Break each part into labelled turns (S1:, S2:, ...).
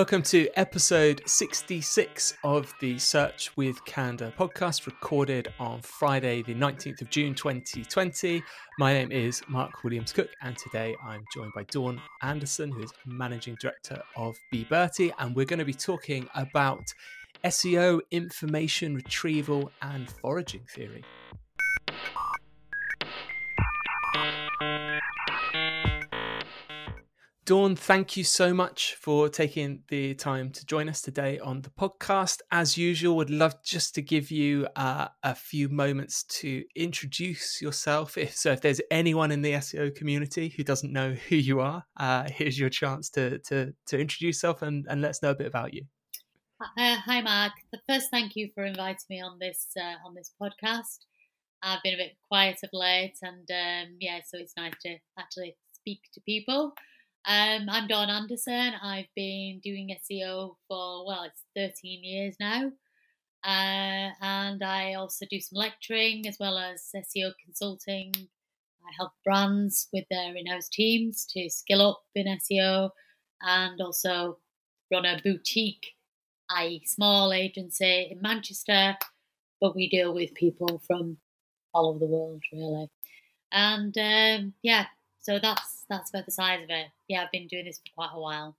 S1: Welcome to episode 66 of the Search with Candour podcast, recorded on Friday, the 19th of June 2020. My name is Mark Williams Cook, and today I'm joined by Dawn Anderson, who is Managing Director of Be Bertey, and we're going to be talking about SEO, information retrieval, and foraging theory. Dawn, thank you so much for taking the time to join us today on the podcast. As usual, would love just to give you uh, a few moments to introduce yourself. If so, if there's anyone in the SEO community who doesn't know who you are, uh, here's your chance to to to introduce yourself and, and let us know a bit about you.
S2: Uh, hi, Mark. The first, thank you for inviting me on this uh, on this podcast. I've been a bit quiet of late, and um, yeah, so it's nice to actually speak to people. Um, I'm Dawn Anderson. I've been doing SEO for, well, it's 13 years now. Uh, and I also do some lecturing as well as SEO consulting. I help brands with their in house teams to skill up in SEO and also run a boutique, i.e., small agency in Manchester, but we deal with people from all over the world, really. And um, yeah, so that's that's about the size of it. Yeah, I've been doing this for quite a while.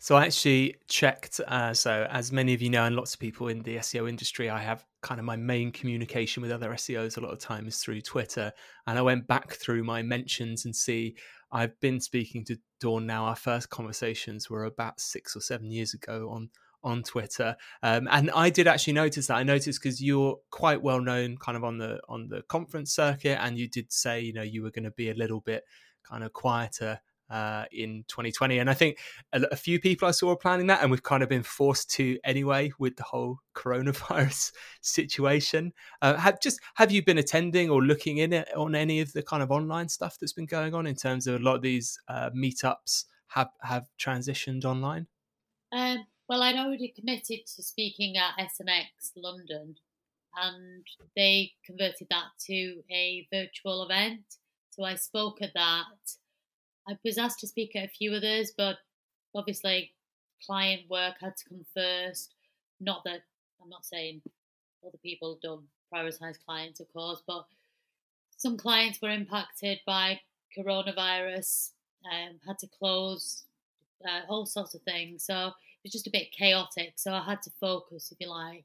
S1: So I actually checked. Uh, so as many of you know, and lots of people in the SEO industry, I have kind of my main communication with other SEOs a lot of time is through Twitter. And I went back through my mentions and see I've been speaking to Dawn now. Our first conversations were about six or seven years ago on on Twitter. Um, and I did actually notice that. I noticed because you're quite well known, kind of on the on the conference circuit, and you did say you know you were going to be a little bit kind of quieter uh, in 2020. And I think a, a, few people I saw were planning that, and we've kind of been forced to anyway with the whole coronavirus situation. Uh, have just have you been attending or looking in it on any of the kind of online stuff that's been going on in terms of a lot of these uh, meetups have have transitioned online?
S2: Um, well, I'd already committed to speaking at SMX London, and they converted that to a virtual event. So I spoke at that. I was asked to speak at a few others, but obviously client work had to come first. Not that I'm not saying other people don't prioritize clients, of course, but some clients were impacted by coronavirus, um, had to close, uh, all sorts of things. So was just a bit chaotic. So I had to focus, if you like,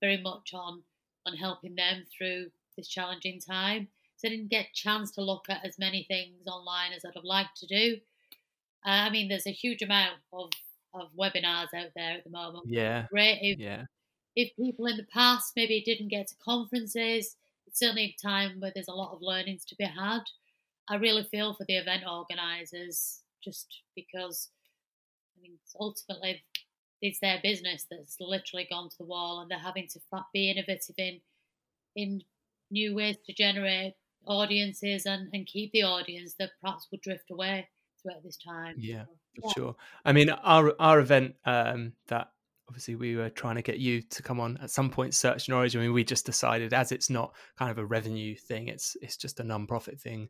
S2: very much on on helping them through this challenging time. So I didn't get a chance to look at as many things online as I'd have liked to do. Uh, I mean, there's a huge amount of, of webinars out there at the moment.
S1: Yeah.
S2: Great. If, yeah. If people in the past maybe didn't get to conferences, it's certainly a time where there's a lot of learnings to be had. I really feel for the event organisers just because I mean, ultimately, it's their business that's literally gone to the wall, and they're having to be innovative in in new ways to generate audiences and, and keep the audience that perhaps would drift away throughout this time.
S1: Yeah, for yeah. sure. I mean, our our event um, that obviously we were trying to get you to come on at some point Search Norwich I mean, we just decided as it's not kind of a revenue thing it's it's just a non-profit thing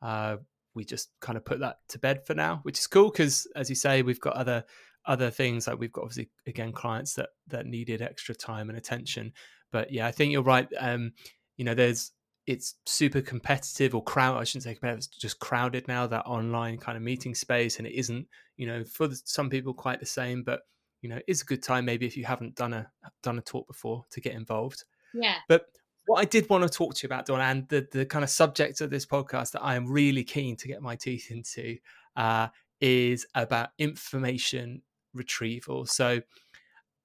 S1: uh, we just kind of put that to bed for now, which is cool because, as you say, we've got other other things like we've got obviously again clients that that needed extra time and attention. But yeah, I think you're right. Um, you know, there's it's super competitive or crowd. I shouldn't say competitive. It's just crowded now. That online kind of meeting space, and it isn't. You know, for some people quite the same, but you know, it's a good time maybe if you haven't done a done a talk before to get involved.
S2: Yeah.
S1: But what I did want to talk to you about, Dawn, and the, the kind of subject of this podcast that I am really keen to get my teeth into uh, is about information retrieval. So,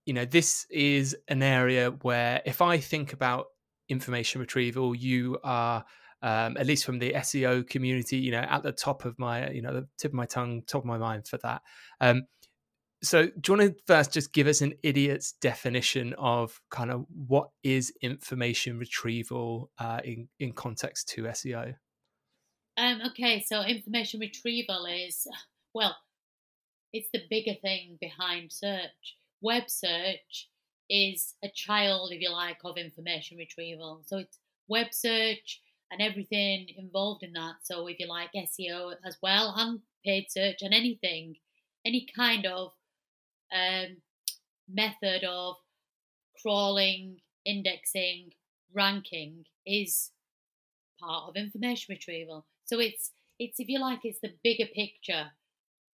S1: you know, this is an area where if I think about information retrieval, you are, um, at least from the SEO community, you know, at the top of my, you know, the tip of my tongue, top of my mind for that. Um, so do you want to first just give us an idiot's definition of kind of what is information retrieval uh, in in context to SEO?
S2: Um, okay, so information retrieval is well, it's the bigger thing behind search. Web search is a child, if you like, of information retrieval. So it's web search and everything involved in that. So if you like SEO as well and paid search and anything, any kind of um, method of crawling, indexing, ranking is part of information retrieval. So it's it's if you like, it's the bigger picture.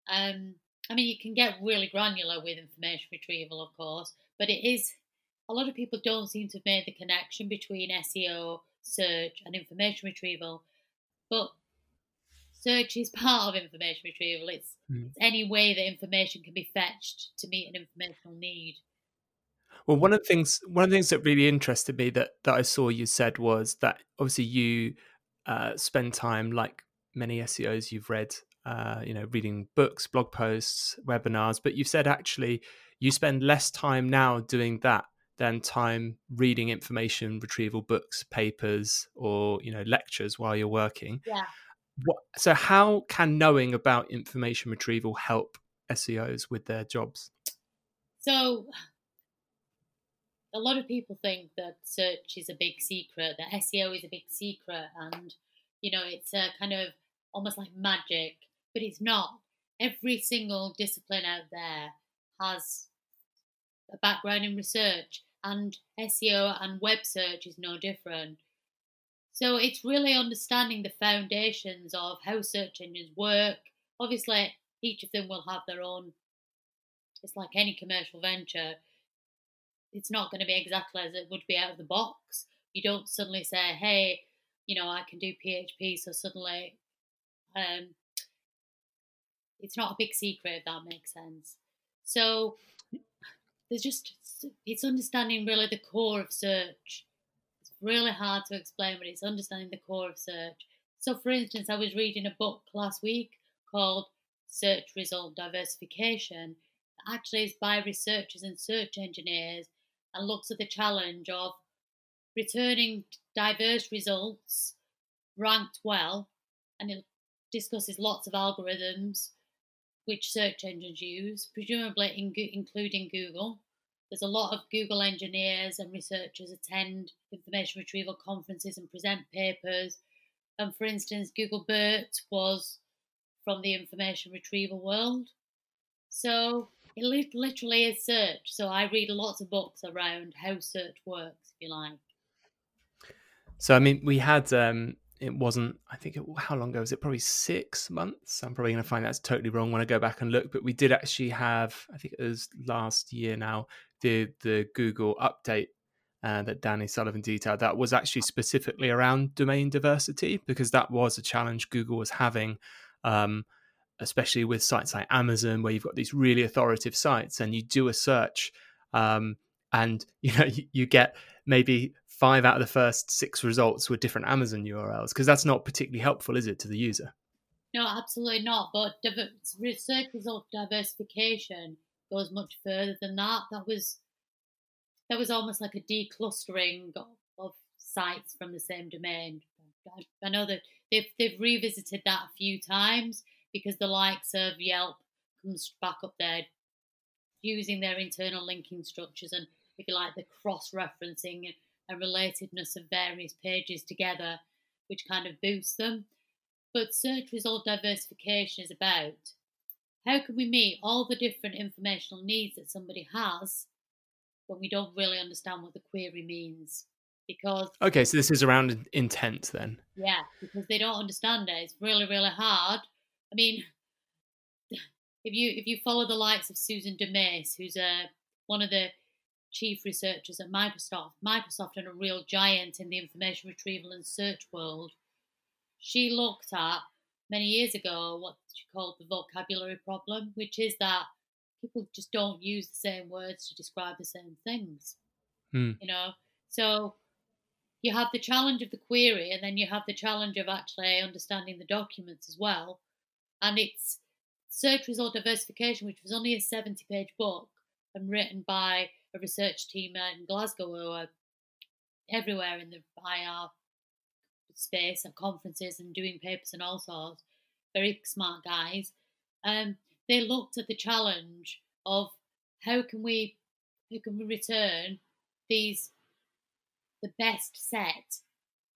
S2: Um, I mean, you can get really granular with information retrieval, of course, but it is a lot of people don't seem to have made the connection between SEO, search, and information retrieval. But search is part of information retrieval. It's, mm. it's any way that information can be fetched to meet an informational need.
S1: Well, one of the things one of the things that really interested me that that I saw you said was that obviously you uh, spend time like many SEOs you've read, uh, you know, reading books, blog posts, webinars, but you've said actually you spend less time now doing that than time reading information retrieval books, papers, or you know lectures while you're working.
S2: Yeah.
S1: What, so how can knowing about information retrieval help SEOs with their jobs?
S2: So a lot of people think that search is a big secret, that SEO is a big secret, and you know it's a kind of almost like magic, but it's not. Every single discipline out there has a background in research, and SEO and web search is no different. So it's really understanding the foundations of how search engines work. Obviously, each of them will have their own. It's like any commercial venture it's not going to be exactly as it would be out of the box. You don't suddenly say, hey, you know, I can do PHP, so suddenly um, it's not a big secret, if that makes sense. So there's just, it's understanding really the core of search. Really hard to explain, but it's understanding the core of search. So, for instance, I was reading a book last week called Search Result Diversification. that Actually, is by researchers and search engineers and looks at the challenge of returning diverse results ranked well, and it discusses lots of algorithms which search engines use, presumably in, including Google. There's a lot of Google engineers and researchers attend information retrieval conferences and present papers. And for instance, Google BERT was from the information retrieval world. So it literally is search. So I read lots of books around how search works, if you like.
S1: So I mean, we had um, it wasn't. I think it, how long ago was it? Probably six months. I'm probably going to find that's totally wrong when I go back and look. But we did actually have. I think it was last year now. The the Google update uh, that Danny Sullivan detailed that was actually specifically around domain diversity because that was a challenge Google was having. Um, especially with sites like Amazon, where you've got these really authoritative sites, and you do a search, um, and you know you, you, get maybe five out of the first six results with different Amazon URLs, because that's not particularly helpful, is it, to the user?
S2: No, absolutely not. But search result diversification goes much further than that. That was that was almost like a declustering of, of sites from the same domain. I know that they've they've revisited that a few times, because the likes of Yelp comes back up there using their internal linking structures and, if you like, the cross referencing and relatedness of various pages together, which kind of boosts them. But search result diversification is about how can we meet all the different informational needs that somebody has when we don't really understand what the query means because
S1: okay so this is around intent then.
S2: Yeah because they don't understand it. It's really really hard. I mean, if you if you follow the likes of Susan Dumais, who's a uh, one of the chief researchers at Microsoft, Microsoft and a real giant in the information retrieval and search world, she looked at many years ago what she called the vocabulary problem, which is that people just don't use the same words to describe the same things.
S1: Hmm.
S2: You know, so you have the challenge of the query, and then you have the challenge of actually understanding the documents as well and it's search result diversification, which was only a 70 page book and written by a research team in Glasgow who are everywhere in the IR space at conferences and doing papers and all sorts. Very smart guys. Um, they looked at the challenge of how can we how can we return these the best set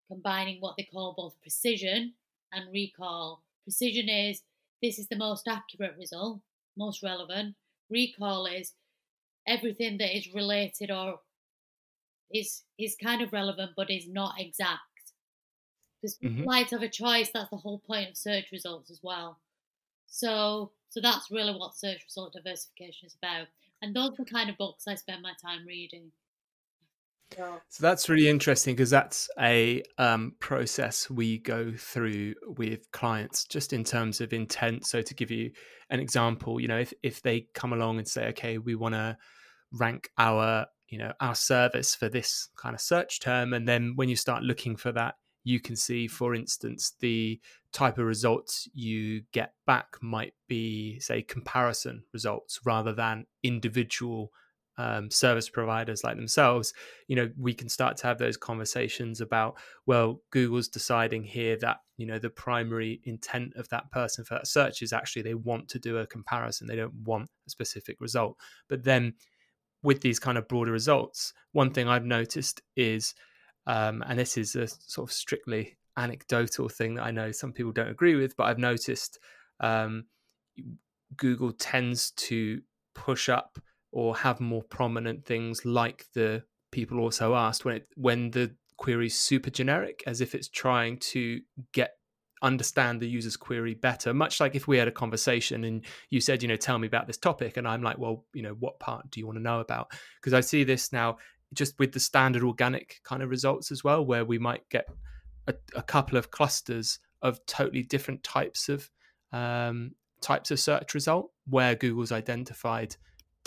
S2: combining what they call both precision and recall. Precision is this is the most accurate result, most relevant. Recall is everything that is related or is is kind of relevant but is not exact. Because mm-hmm. light of a choice, that's the whole point of search results as well. So so that's really what search result diversification is about. And those are the kind of books I spend my time reading.
S1: So that's really interesting because that's a um, process we go through with clients just in terms of intent. So to give you an example, you know, if if they come along and say, okay, we want to rank our you know our service for this kind of search term, and then when you start looking for that, you can see, for instance, the type of results you get back might be, say, comparison results rather than individual um, service providers like themselves, you know, we can start to have those conversations about, well, Google's deciding here that, you know, the primary intent of that person for that search is actually they want to do a comparison. They don't want a specific result. But then with these kind of broader results, one thing I've noticed is, um, and this is a sort of strictly anecdotal thing that I know some people don't agree with, but I've noticed um, Google tends to push up or have more prominent things like the people also asked when it when the query's super generic as if it's trying to get understand the user's query better much like if we had a conversation and you said you know tell me about this topic and i'm like well you know what part do you want to know about? Because i see this now just with the standard organic kind of results as well where we might get a, a couple of clusters of totally different types of um, types of search result where google's identified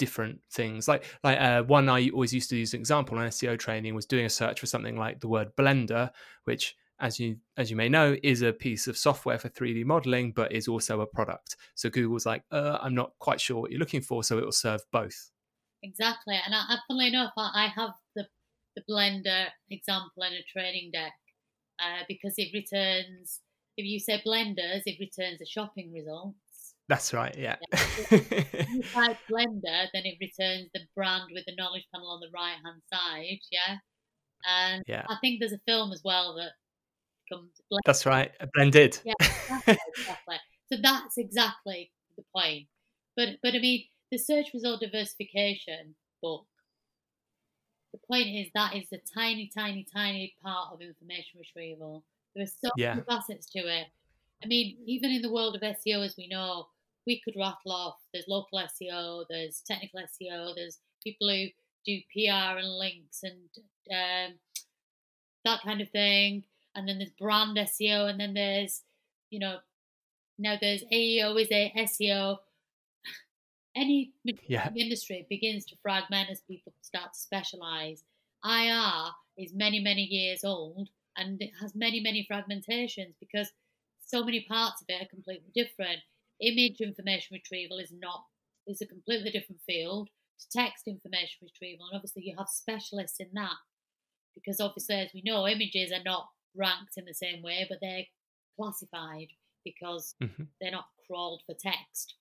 S1: different things. Like like uh, one I always used to use an example on SEO training was doing a search for something like the word Blender, which as you as you may know is a piece of software for 3D modeling, but is also a product. So Google's like, uh, I'm not quite sure what you're looking for, so it will serve both.
S2: Exactly, and I, funnily enough, I have the the Blender example in a training deck uh, because it returns. If you say blenders, it returns a shopping result.
S1: That's right. Yeah. yeah.
S2: if you type Blender, then it returns the brand with the knowledge panel on the right hand side. Yeah. And yeah. I think there's a film as well that comes.
S1: Blended. That's right. Blended.
S2: Yeah. Exactly, exactly. so that's exactly the point. But but I mean, the search result diversification book. The point is that is a tiny, tiny, tiny part of information retrieval. There are so yeah. many facets to it. I mean, even in the world of SEO, as we know, we could rattle off. There's local SEO, there's technical SEO, there's people who do PR and links and um, that kind of thing. And then there's brand SEO, and then there's, you know, now there's AEO is a SEO. Any yeah. industry begins to fragment as people start to specialize. IR is many, many years old and it has many, many fragmentations because so many parts of it are completely different image information retrieval is not is a completely different field to text information retrieval and obviously you have specialists in that because obviously as we know images are not ranked in the same way but they're classified because mm-hmm. they're not crawled for text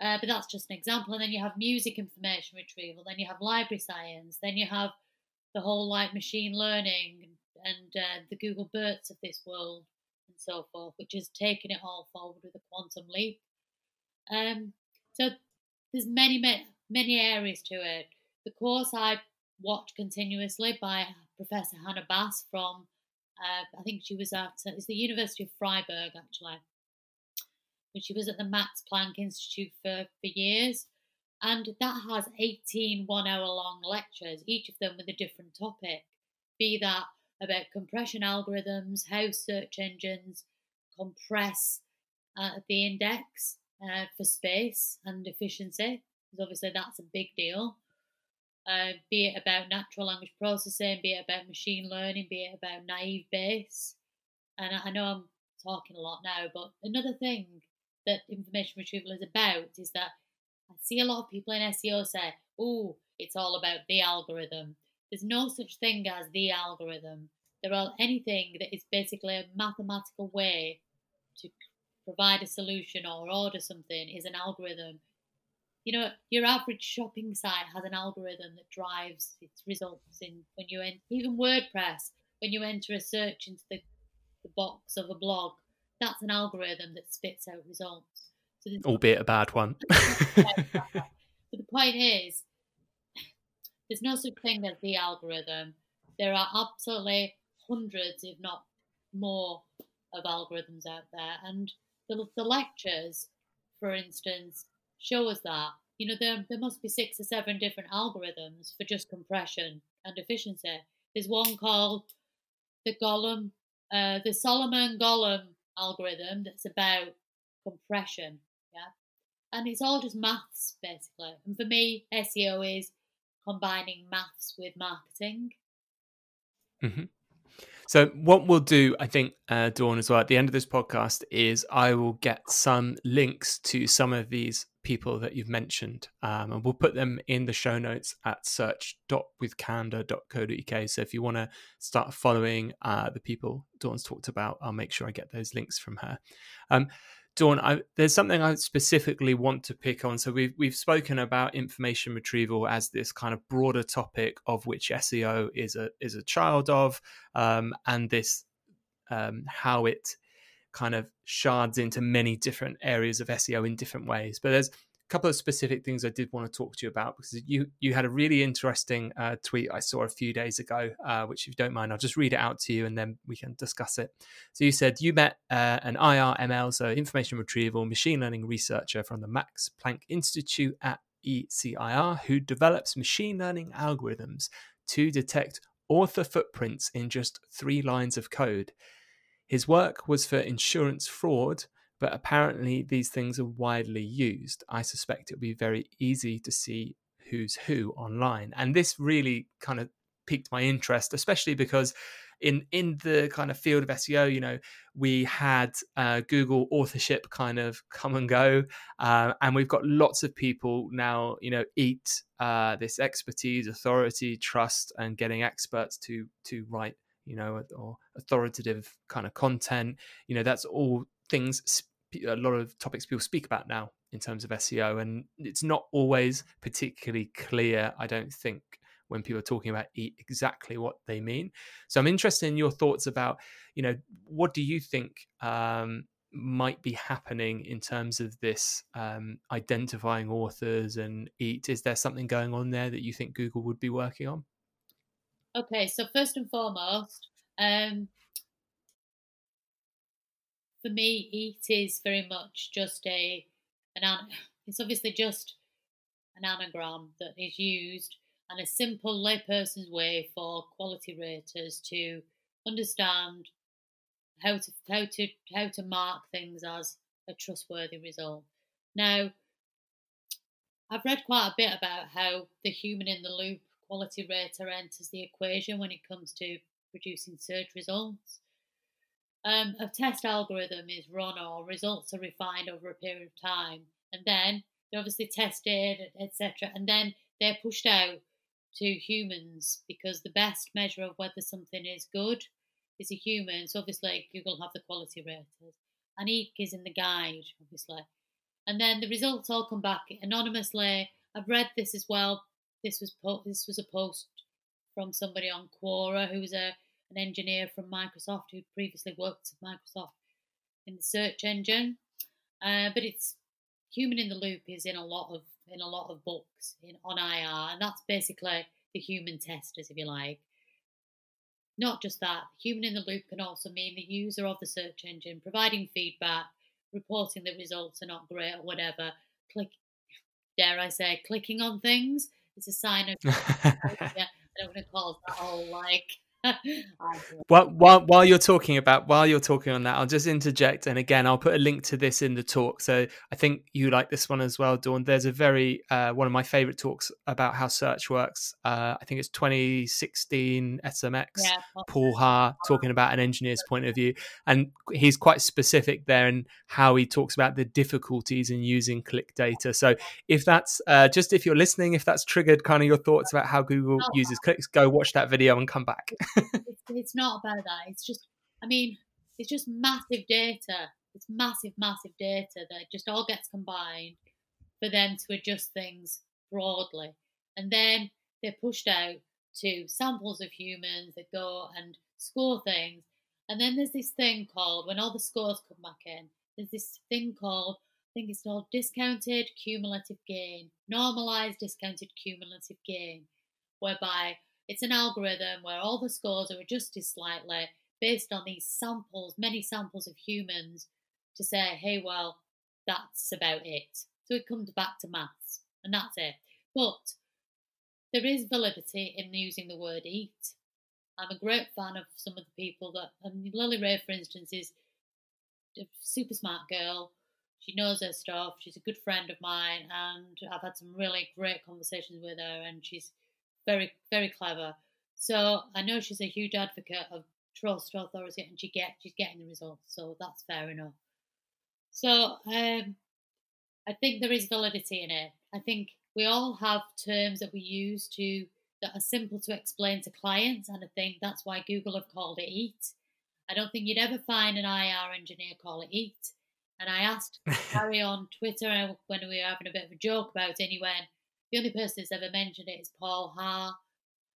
S2: uh, but that's just an example and then you have music information retrieval then you have library science then you have the whole like machine learning and uh, the google BERTs of this world and so forth, which has taken it all forward with a quantum leap. Um, so there's many, many, many areas to it. The course I watched continuously by Professor Hannah Bast from, uh, I think she was at, it's the University of Freiburg actually. She was at the Max Planck Institute for, for years. And that has 18 one hour long lectures, each of them with a different topic. Be that about compression algorithms, how search engines compress uh, the index uh, for space and efficiency, because obviously that's a big deal. Uh, be it about natural language processing, be it about machine learning, be it about naive Bayes. And I know I'm talking a lot now, but another thing that information retrieval is about is that I see a lot of people in SEO say, oh, it's all about the algorithm. There's no such thing as the algorithm. There are anything that is basically a mathematical way to provide a solution or order something is an algorithm. You know, your average shopping site has an algorithm that drives its results in when you enter, even WordPress, when you enter a search into the, the box of a blog, that's an algorithm that spits out results.
S1: So Albeit a bad one.
S2: but the point is, there's no such thing as the algorithm. There are absolutely hundreds, if not more, of algorithms out there. And the, the lectures, for instance, show us that. You know, there, there must be six or seven different algorithms for just compression and efficiency. There's one called the Golomb, uh, the Solomon Golomb algorithm that's about compression. Yeah. And it's all just maths, basically. And for me, SEO is combining maths with marketing.
S1: Mm-hmm. So, what we'll do, I think, uh, Dawn, as well, at the end of this podcast, is I will get some links to some of these people that you've mentioned, um, and we'll put them in the show notes at search.withcandour.co.uk. So, if you want to start following uh, the people Dawn's talked about, I'll make sure I get those links from her. Um, Dawn, I, there's something I specifically want to pick on. So we've we've spoken about information retrieval as this kind of broader topic of which SEO is a is a child of, um, and this um, how it kind of shards into many different areas of SEO in different ways. But there's couple of specific things I did want to talk to you about because you you had a really interesting uh, tweet I saw a few days ago, uh, which if you don't mind, I'll just read it out to you and then we can discuss it. So you said you met uh, an IRML, so information retrieval machine learning researcher from the Max Planck Institute at ECIR, who develops machine learning algorithms to detect author footprints in just three lines of code. His work was for insurance fraud but apparently these things are widely used. I suspect it'll be very easy to see who's who online. And this really kind of piqued my interest, especially because in in the kind of field of SEO, you know, we had uh, Google authorship kind of come and go, uh, and we've got lots of people now, you know, eat uh, this expertise, authority, trust, and getting experts to to write, you know, or authoritative kind of content. You know, that's all things a lot of topics people speak about now in terms of SEO, and it's not always particularly clear. I don't think when people are talking about eat exactly what they mean. So I'm interested in your thoughts about, you know, what do you think um, might be happening in terms of this um, identifying authors and eat? Is there something going on there that you think Google would be working on?
S2: Okay, so first and foremost, um, for me, eat is very much just a an it's obviously just an anagram that is used and a simple layperson's way for quality raters to understand how to how to how to mark things as a trustworthy result. Now, I've read quite a bit about how the human in the loop quality rater enters the equation when it comes to producing search results um, a test algorithm is run or results are refined over a period of time, and then they're obviously tested, etc., and then they're pushed out to humans because the best measure of whether something is good is a human. So obviously Google have the quality raters, and EEC is in the guide, obviously, and then the results all come back anonymously. I've read this as well. This was po- this was a post from somebody on Quora who was a an engineer from Microsoft who'd previously worked at Microsoft in the search engine. Uh, but it's human in the loop is in a lot of in a lot of books in on IR, and that's basically the human testers, if you like. Not just that, human in the loop can also mean the user of the search engine providing feedback, reporting that results are not great or whatever. Click, dare I say, clicking on things. It's a sign of. yeah, I don't want to call that all like
S1: while, while, while you're talking about while you're talking on that, I'll just interject, and again, I'll put a link to this in the talk. So I think you like this one as well, Dawn. There's a very uh, one of my favorite talks about how search works. Uh, I think it's 2016 SMX. Yeah, Paul Haahr talking about an engineer's point of view, and he's quite specific there in how he talks about the difficulties in using click data. So if that's uh, just if you're listening, if that's triggered kind of your thoughts about how Google oh, uses clicks, go watch that video and come back.
S2: it's, it's not about that. It's just, I mean, it's just massive data It's massive, massive data that just all gets combined for them to adjust things broadly. And then they're pushed out to samples of humans that go and score things. And then there's this thing called, when all the scores come back in, there's this thing called, I think it's called discounted cumulative gain, normalized discounted cumulative gain, whereby it's an algorithm where all the scores are adjusted slightly based on these samples, many samples of humans, to say, hey, well, that's about it. So it comes back to maths, and that's it. But there is validity in using the word eat. I'm a great fan of some of the people that, and Lily Ray, for instance, is a super smart girl. She knows her stuff. She's a good friend of mine, and I've had some really great conversations with her, and she's very, very clever. So I know she's a huge advocate of trust authority, and she get she's getting the results. So that's fair enough. So um, I think there is validity in it. I think we all have terms that we use to that are simple to explain to clients, and I think that's why Google have called it EAT. I don't think you'd ever find an IR engineer call it EAT. And I asked Harry on Twitter when we were having a bit of a joke about it, and he went, the only person that's ever mentioned it is Paul Haahr,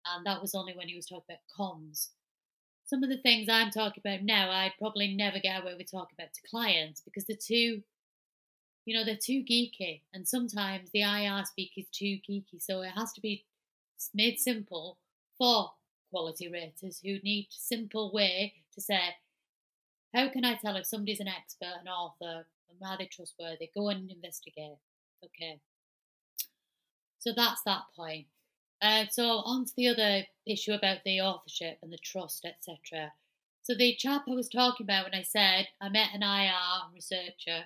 S2: and that was only when he was talking about comms. Some of the things I'm talking about now, I'd probably never get away with talking about to clients because they're too, you know, they're too geeky, and sometimes the IR speak is too geeky, so it has to be made simple for quality raters who need a simple way to say, how can I tell if somebody's an expert, an author, and are they trustworthy? Go and investigate. Okay. So that's that point. Uh, so on to the other issue about the authorship and the trust, etc. So the chap I was talking about when I said I met an IR researcher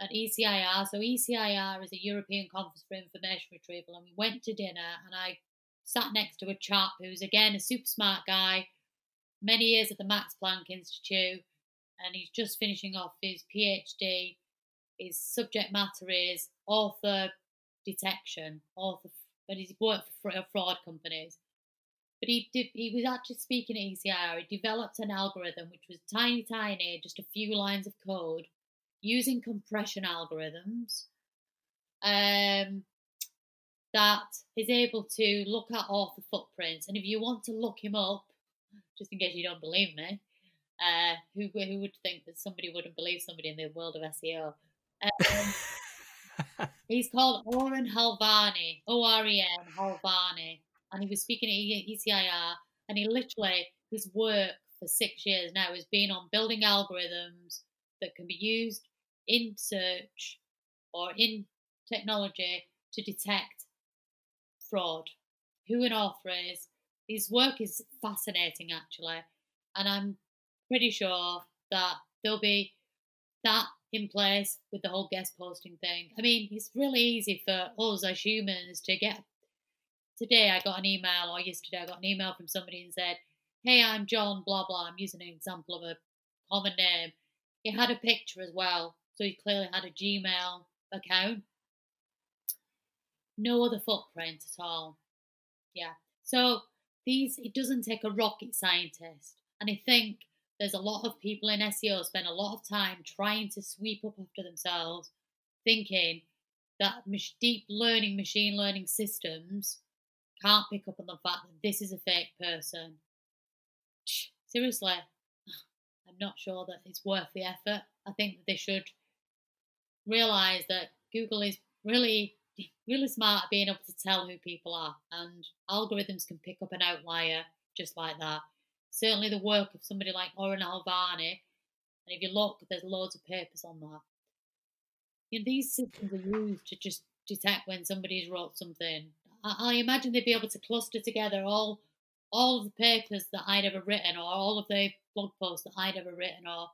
S2: at ECIR. So ECIR is a European Conference for Information Retrieval, and we went to dinner, and I sat next to a chap who's again a super smart guy, many years at the Max Planck Institute, and he's just finishing off his PhD. His subject matter is author detection, author, but he's worked for fraud companies. But he did, he was actually speaking at ECR. He developed an algorithm which was tiny, tiny, just a few lines of code, using compression algorithms. Um, that is able to look at author footprints. And if you want to look him up, just in case you don't believe me, uh, who who would think that somebody wouldn't believe somebody in the world of SEO? Um, he's called Oren Halvani, O R E N Halvani, and he was speaking at ECIR, and he literally his work for six years now has been on building algorithms that can be used in search or in technology to detect fraud, who an author is. His work is fascinating, actually, and I'm pretty sure that there'll be that in place with the whole guest posting thing. I mean, it's really easy for us as humans to get. Today, I got an email, or yesterday, I got an email from somebody and said, Hey, I'm John, blah, blah. I'm using an example of a common name. He had a picture as well, so he clearly had a Gmail account no other footprint at all. Yeah. So these it doesn't take a rocket scientist. And I think there's a lot of people in SEO spend a lot of time trying to sweep up after themselves, thinking that deep learning machine learning systems can't pick up on the fact that this is a fake person. Seriously, I'm not sure that it's worth the effort. I think that they should realize that Google is really really smart at being able to tell who people are, and algorithms can pick up an outlier just like that. Certainly, the work of somebody like Oren Halvani, and if you look, there's loads of papers on that. You know, these systems are used to just detect when somebody's wrote something. I, I imagine they'd be able to cluster together all all of the papers that I'd ever written, or all of the blog posts that I'd ever written, or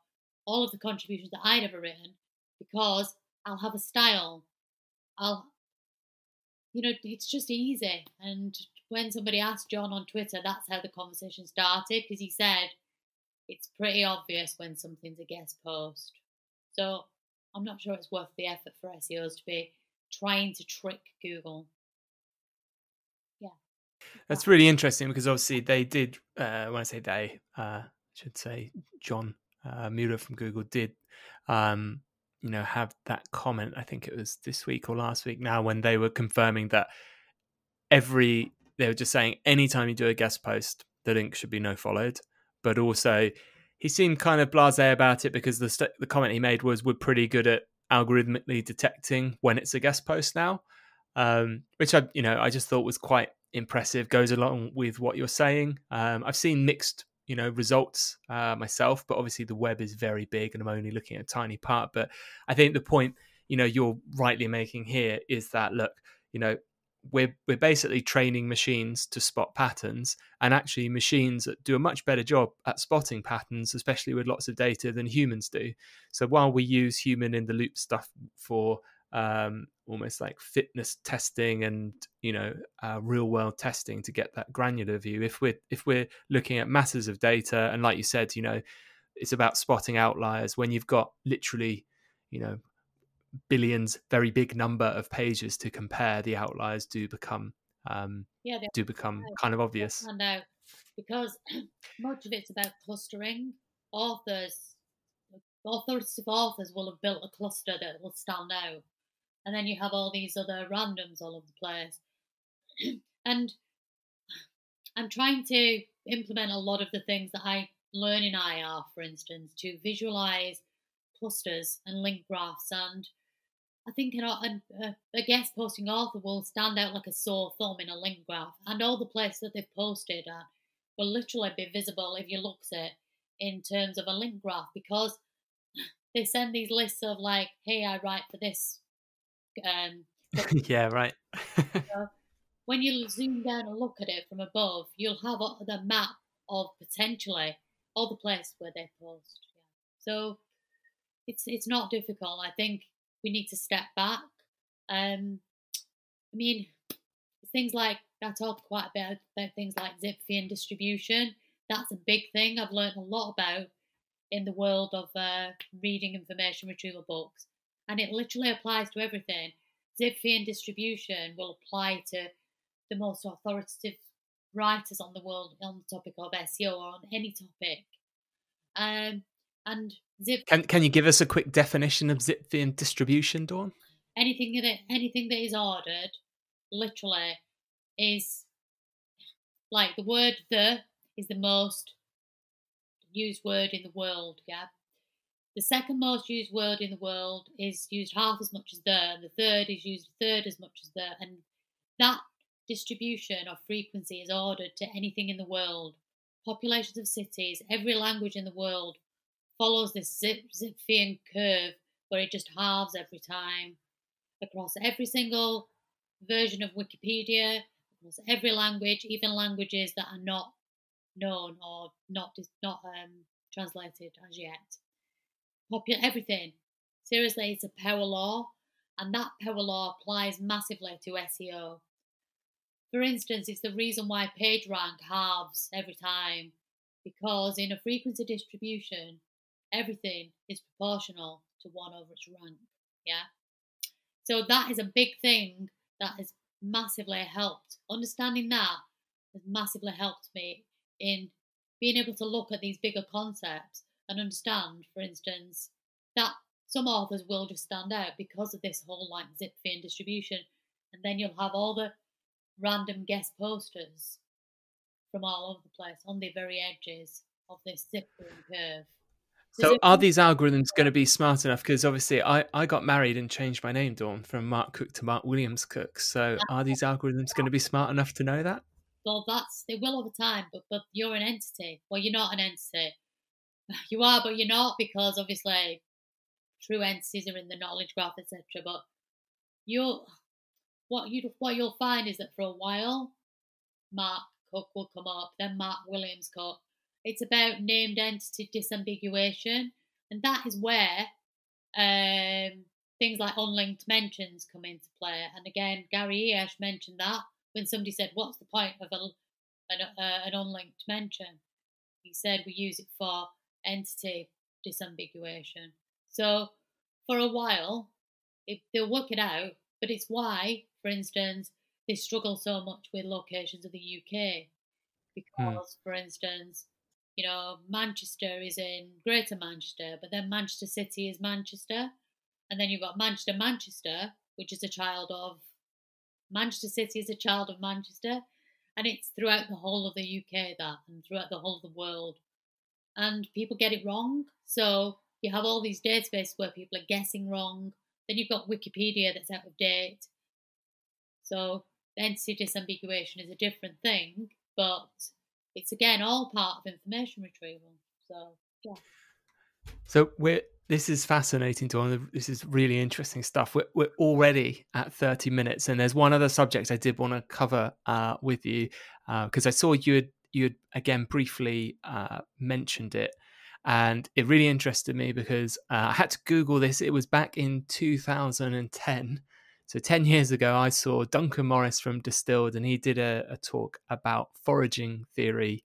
S2: all of the contributions that I'd ever written, because I'll have a style. I'll you know, it's just easy. And when somebody asked John on Twitter, that's how the conversation started because he said it's pretty obvious when something's a guest post. So I'm not sure it's worth the effort for SEOs to be trying to trick Google. Yeah.
S1: That's really interesting because obviously they did, uh, when I say they, uh, I should say John uh, Mueller from Google did um, you know, have that comment. I think it was this week or last week now when they were confirming that every they were just saying anytime you do a guest post, the link should be no followed. But also, he seemed kind of blasé about it because the st- the comment he made was we're pretty good at algorithmically detecting when it's a guest post now, um, which I you know I just thought was quite impressive. Goes along with what you're saying. Um, I've seen mixed you know results uh, myself, but obviously the web is very big, and I'm only looking at a tiny part. But I think the point you know you're rightly making here is that look, you know we're we're basically training machines to spot patterns and actually machines do a much better job at spotting patterns especially with lots of data than humans do. So while we use human in the loop stuff for um, almost like fitness testing and you know uh, real world testing to get that granular view if we're if we're looking at masses of data and like you said you know it's about spotting outliers when you've got literally you know billions, very big number of pages to compare, the outliers do become um, yeah, do become kind of obvious.
S2: Now, because much of it's about clustering, authors, authoritative authors will have built a cluster that will stand out, and then you have all these other randoms all over the place. and I'm trying to implement a lot of the things that I learn in IR, for instance, to visualize clusters and link graphs and I think a, a, a, guest posting author will stand out like a sore thumb in a link graph, and all the places that they've posted at will literally be visible if you look at it in terms of a link graph because they send these lists of like, "Hey, I write for this." Um,
S1: yeah, right.
S2: so when you zoom down and look at it from above, you'll have the map of potentially all the places where they post. Yeah. So it's it's not difficult. I think we need to step back. Um, I mean, things like I talk quite a bit about things like zip and distribution. That's a big thing I've learned a lot about in the world of uh, reading information retrieval books, and it literally applies to everything. Zipfian distribution will apply to the most authoritative writers on the world on the topic of SEO or on any topic. Um, and zip.
S1: Can Can you give us a quick definition of Zipfian distribution, Dawn?
S2: Anything that anything that is ordered, literally, is like the word "the" is the most used word in the world. Yeah. The second most used word in the world is used half as much as the, and the third is used a third as much as the, and that distribution or frequency is ordered to anything in the world. Populations of cities, every language in the world follows this zip Zipfian curve where it just halves every time across every single version of Wikipedia, across every language, even languages that are not known or not not um, translated as yet. Popular everything. Seriously, it's a power law, and that power law applies massively to SEO. For instance, it's the reason why PageRank halves every time, because in a frequency distribution, everything is proportional to one over its rank. Yeah. So that is a big thing that has massively helped. Understanding that has massively helped me in being able to look at these bigger concepts and understand, for instance, that some authors will just stand out because of this whole like zip fee and distribution. And then you'll have all the random guest posters from all over the place on the very edges of this zip curve.
S1: So are these algorithms going to be smart enough? Because obviously, I, I got married and changed my name, Dawn, from Mark Cook to Mark Williams Cook. So are these algorithms going to be smart enough to know that?
S2: Well, that's they will over time, but but you're an entity. Well, you're not an entity. You are, but you're not because obviously true entities are in the knowledge graph, etc. But you'll what you what you'll find is that for a while, Mark Cook will come up, then Mark Williams Cook, it's about named entity disambiguation, and that is where um, things like unlinked mentions come into play. And again, Gary Illyes mentioned that when somebody said, "What's the point of a, an, uh, an unlinked mention?" He said, "We use it for entity disambiguation." So for a while, it, they'll work it out, but it's why, for instance, they struggle so much with locations of the UK hmm. because, mm. for instance, you know, Manchester is in Greater Manchester, but then Manchester City is Manchester. And then you've got Manchester, Manchester, which is a child of Manchester City is a child of Manchester. And it's throughout the whole of the UK that and throughout the whole of the world. And people get it wrong. So you have all these databases where people are guessing wrong. Then you've got Wikipedia that's out of date. So entity disambiguation is a different thing, but it's again all part of information retrieval. So yeah.
S1: So we're this is fascinating, Dawn. This is really interesting stuff. We're, we're already at 30 minutes, and there's one other subject I did want to cover uh, with you because uh, I saw you had you had again briefly uh, mentioned it, and it really interested me because uh, I had to Google this. It was back in 2010. So 10 years ago, I saw Duncan Morris from Distilled, and he did a, a talk about foraging theory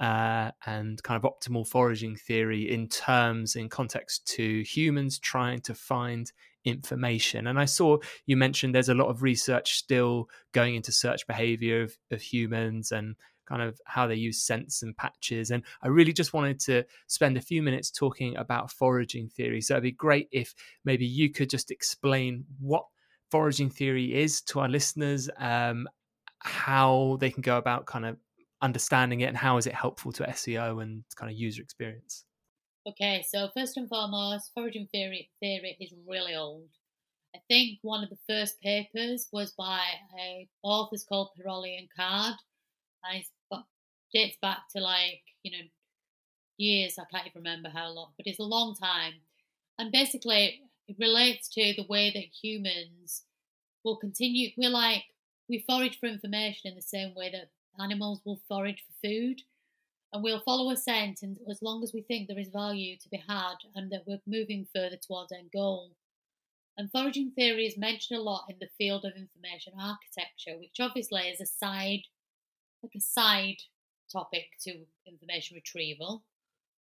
S1: uh, and kind of optimal foraging theory in terms, in context to humans trying to find information. And I saw you mentioned there's a lot of research still going into search behavior of, of humans and kind of how they use scents and patches. And I really just wanted to spend a few minutes talking about foraging theory. So it'd be great if maybe you could just explain what foraging theory is to our listeners, um, how they can go about kind of understanding it, and how is it helpful to SEO and kind of user experience.
S2: Okay, so first and foremost, foraging theory theory is really old. I think one of the first papers was by a authors called Pirolli and Card, and it dates back to like you know years. I can't even remember how long, but it's a long time. And basically, it relates to the way that humans will continue. We're like, we forage for information in the same way that animals will forage for food. And we'll follow a scent and as long as we think there is value to be had and that we're moving further towards end goal. And foraging theory is mentioned a lot in the field of information architecture, which obviously is a side, like a side topic to information retrieval.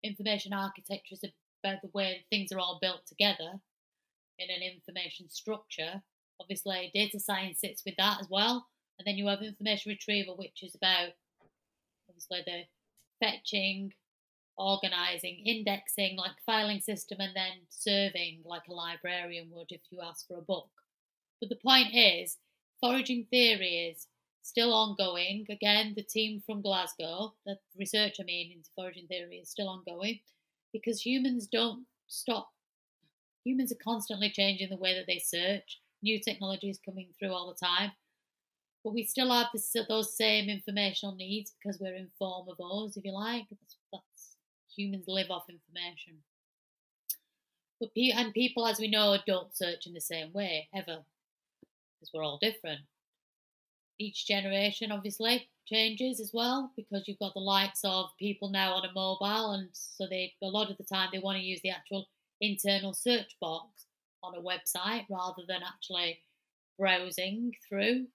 S2: Information architecture is about the way things are all built together in an information structure. Obviously, data science sits with that as well. And then you have information retrieval, which is about obviously the fetching, organizing, indexing, like filing system, and then serving like a librarian would if you ask for a book. But the point is, foraging theory is still ongoing. Again, the team from Glasgow, the research I mean into foraging theory is still ongoing because humans don't stop humans are constantly changing the way that they search. New technology is coming through all the time. But we still have this, those same informational needs because we're informavores, if you like. That's, that's humans live off information. But and people, as we know, don't search in the same way ever because we're all different. Each generation, obviously, changes as well because you've got the likes of people now on a mobile, and so they a lot of the time they want to use the actual internal search box on a website rather than actually browsing through.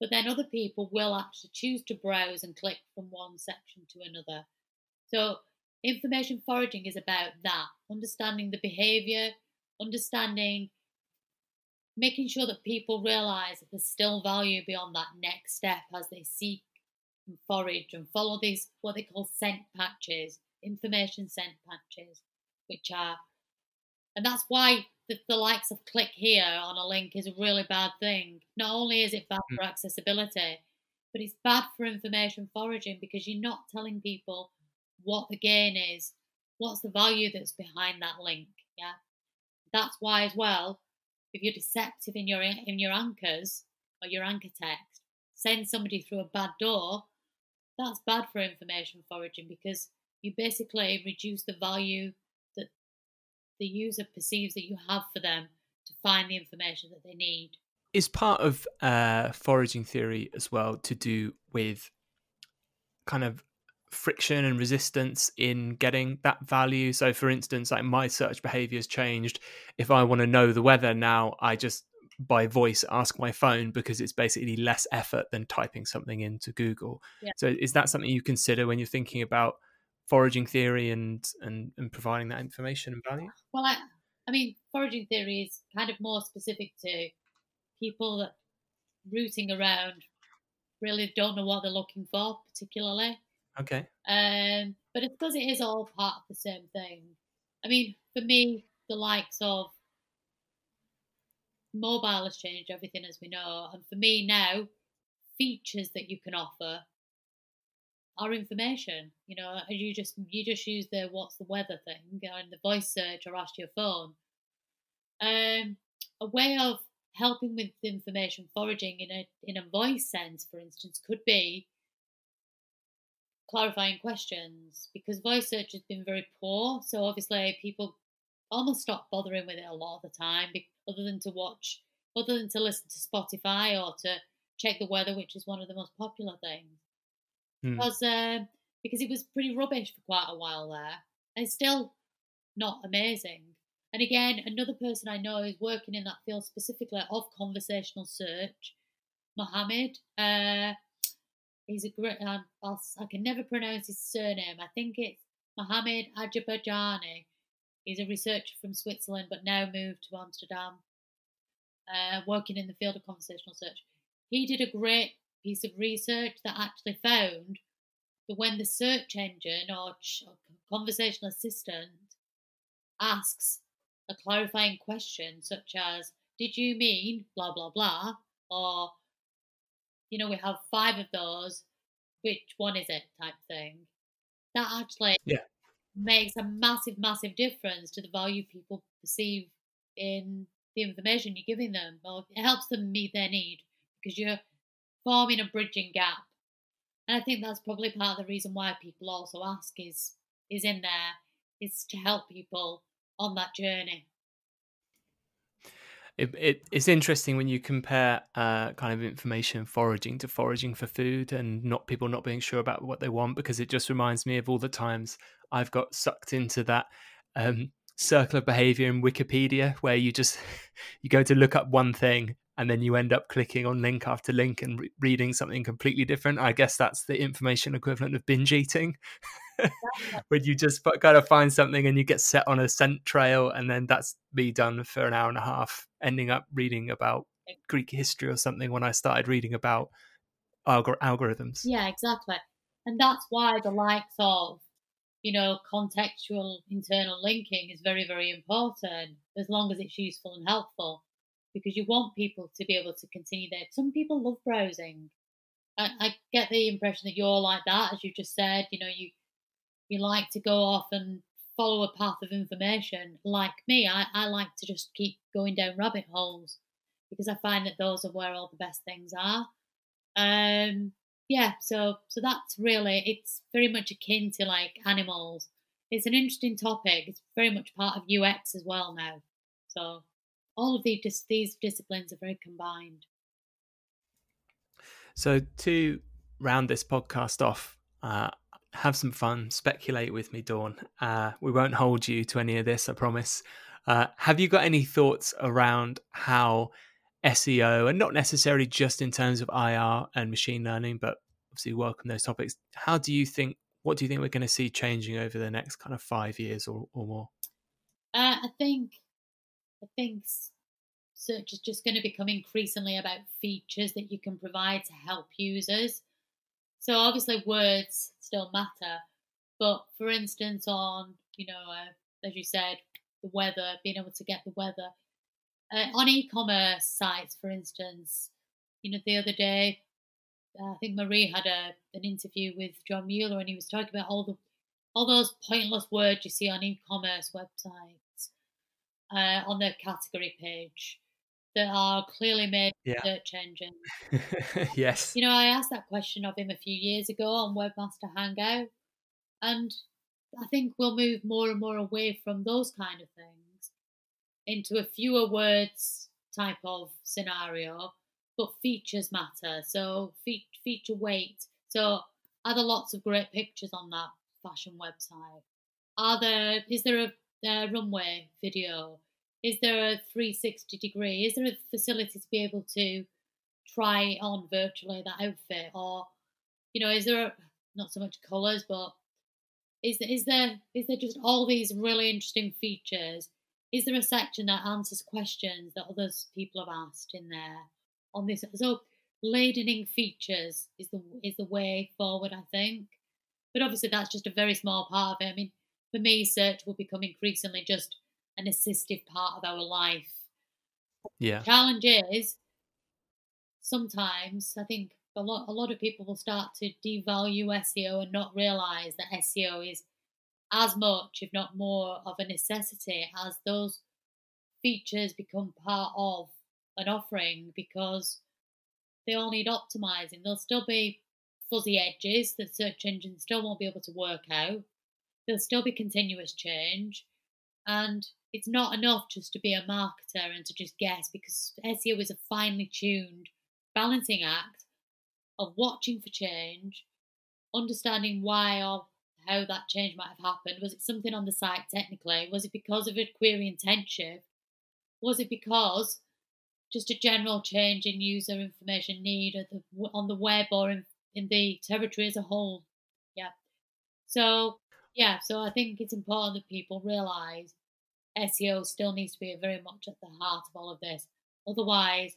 S2: But then other people will actually choose to browse and click from one section to another. So, information foraging is about that understanding the behavior, understanding, making sure that people realize that there's still value beyond that next step as they seek and forage and follow these what they call scent patches, information scent patches, which are and that's why the, the, likes of click here on a link is a really bad thing. Not only is it bad mm. for accessibility, but it's bad for information foraging because you're not telling people what the gain is, what's the value that's behind that link. Yeah, that's why as well, if you're deceptive in your in your anchors or your anchor text, send somebody through a bad door. That's bad for information foraging because you basically reduce the value the user perceives that you have for them to find the information that they need.
S1: Is part of uh, foraging theory as well to do with kind of friction and resistance in getting that value. So, for instance, like my search behavior has changed. If I want to know the weather now, I just by voice ask my phone because it's basically less effort than typing something into Google. Yeah. So, is that something you consider when you're thinking about foraging theory and, and and providing that information and value?
S2: Well, I I mean, foraging theory is kind of more specific to people that rooting around really don't know what they're looking for particularly.
S1: Okay.
S2: Um, But it's because it is all part of the same thing. I mean, for me, the likes of mobile has changed everything as we know. And for me now, features that you can offer are information. You know, you just you just use the what's the weather thing and the voice search or ask your phone. Um, a way of helping with information foraging in a in a voice sense, for instance, could be clarifying questions because voice search has been very poor. So obviously, people almost stop bothering with it a lot of the time, other than to watch, other than to listen to Spotify or to check the weather, which is one of the most popular things. Mm. Because uh, because it was pretty rubbish for quite a while there, and it's still not amazing. And again, another person I know is working in that field specifically of conversational search, Mohammed. Uh, he's a great. Um, I can never pronounce his surname. I think it's Mohammed Ajabajani. He's a researcher from Switzerland, but now moved to Amsterdam, uh, working in the field of conversational search. He did a great piece of research that actually found that when the search engine or conversational assistant asks a clarifying question, such as, Did you mean blah, blah, blah? Or, you know, we have five of those, which one is it type thing? That actually
S1: yeah.
S2: makes a massive, massive difference to the value people perceive in the information you're giving them. Or it helps them meet their need because you're forming a bridging gap. And I think that's probably part of the reason why people also ask is is in there is to help people on that journey.
S1: It, it, it's interesting when you compare uh, kind of information foraging to foraging for food and not people not being sure about what they want because it just reminds me of all the times I've got sucked into that um, circle of behavior in Wikipedia where you just you go to look up one thing and then you end up clicking on link after link and re- reading something completely different. I guess that's the information equivalent of binge eating. when you just kind of find something and you get set on a scent trail, and then that's me done for an hour and a half, ending up reading about Greek history or something when I started reading about algor- algorithms.
S2: Yeah, exactly. And that's why the likes of, you know, contextual internal linking is very, very important as long as it's useful and helpful because you want people to be able to continue there. Some people love browsing. I, I get the impression that you're like that, as you just said. You know, you you like to go off and follow a path of information. Like me, I, I like to just keep going down rabbit holes because I find that those are where all the best things are. Um, yeah, so so that's really it's very much akin to like animals. It's an interesting topic. It's very much part of UX as well now. So all of these these disciplines are very combined.
S1: So to round this podcast off, uh, have some fun, speculate with me, Dawn. Uh, we won't hold you to any of this, I promise. Uh, have you got any thoughts around how SEO, and not necessarily just in terms of IR and machine learning, but obviously welcome those topics. How do you think? What do you think we're going to see changing over the next kind of five years or, or more?
S2: Uh, I think, I think search is just going to become increasingly about features that you can provide to help users. So obviously words still matter, but for instance, on you know, uh, as you said, the weather, being able to get the weather uh, on e-commerce sites, for instance, you know, the other day, I think Marie had a an interview with John Mueller, and he was talking about all the all those pointless words you see on e-commerce websites uh, on the category page that are clearly made yeah. search engines.
S1: yes.
S2: You know, I asked that question of him a few years ago on Webmaster Hangout, and I think we'll move more and more away from those kind of things into a fewer words type of scenario, but features matter. So fe- feature weight. So are there lots of great pictures on that fashion website? Are there? Is there a, a runway video? Is there a 360 degree? Is there a facility to be able to try on virtually that outfit? Or, you know, is there a, not so much colours, but is there, is there is there just all these really interesting features? Is there a section that answers questions that others people have asked in there on this? So ladening features is the is the way forward, I think. But obviously, that's just a very small part of it. I mean, for me, search will become increasingly just an assistive part of our life.
S1: Yeah.
S2: Challenge is sometimes I think a lot a lot of people will start to devalue SEO and not realize that SEO is as much, if not more, of a necessity as those features become part of an offering because they all need optimizing. There'll still be fuzzy edges that search engines still won't be able to work out. There'll still be continuous change. And it's not enough just to be a marketer and to just guess because SEO is a finely tuned balancing act of watching for change, understanding why or how that change might have happened. Was it something on the site technically? Was it because of a query intent shift? Was it because just a general change in user information need the, on the web or in, in the territory as a whole? Yeah. So, yeah, so I think it's important that people realize SEO still needs to be very much at the heart of all of this. Otherwise,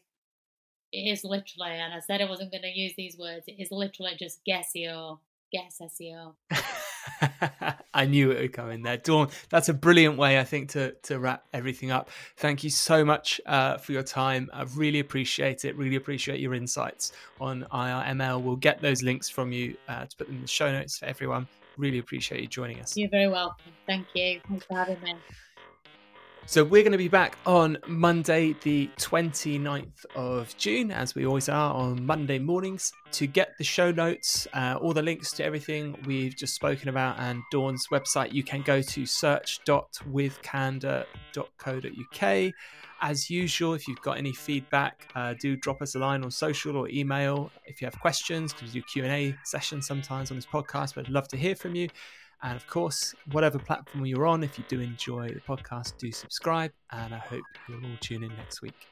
S2: it is literally, and I said I wasn't going to use these words, it is literally just guess SEO, guess SEO.
S1: I knew it would come in there. Dawn, that's a brilliant way, I think, to, to wrap everything up. Thank you so much uh, for your time. I really appreciate it. Really appreciate your insights on IRML. We'll get those links from you uh, to put them in the show notes for everyone. Really appreciate you joining us.
S2: You're very welcome. Thank you. Thanks for having me.
S1: So we're going to be back on Monday, the 29th of June, as we always are on Monday mornings. To get the show notes, uh, all the links to everything we've just spoken about, and Dawn's website, you can go to search.withcandour.co.uk. As usual, if you've got any feedback, uh, do drop us a line on social or email. If you have questions, because we do Q&A sessions sometimes on this podcast, we'd love to hear from you. And of course, whatever platform you're on, if you do enjoy the podcast, do subscribe. And I hope you'll all tune in next week.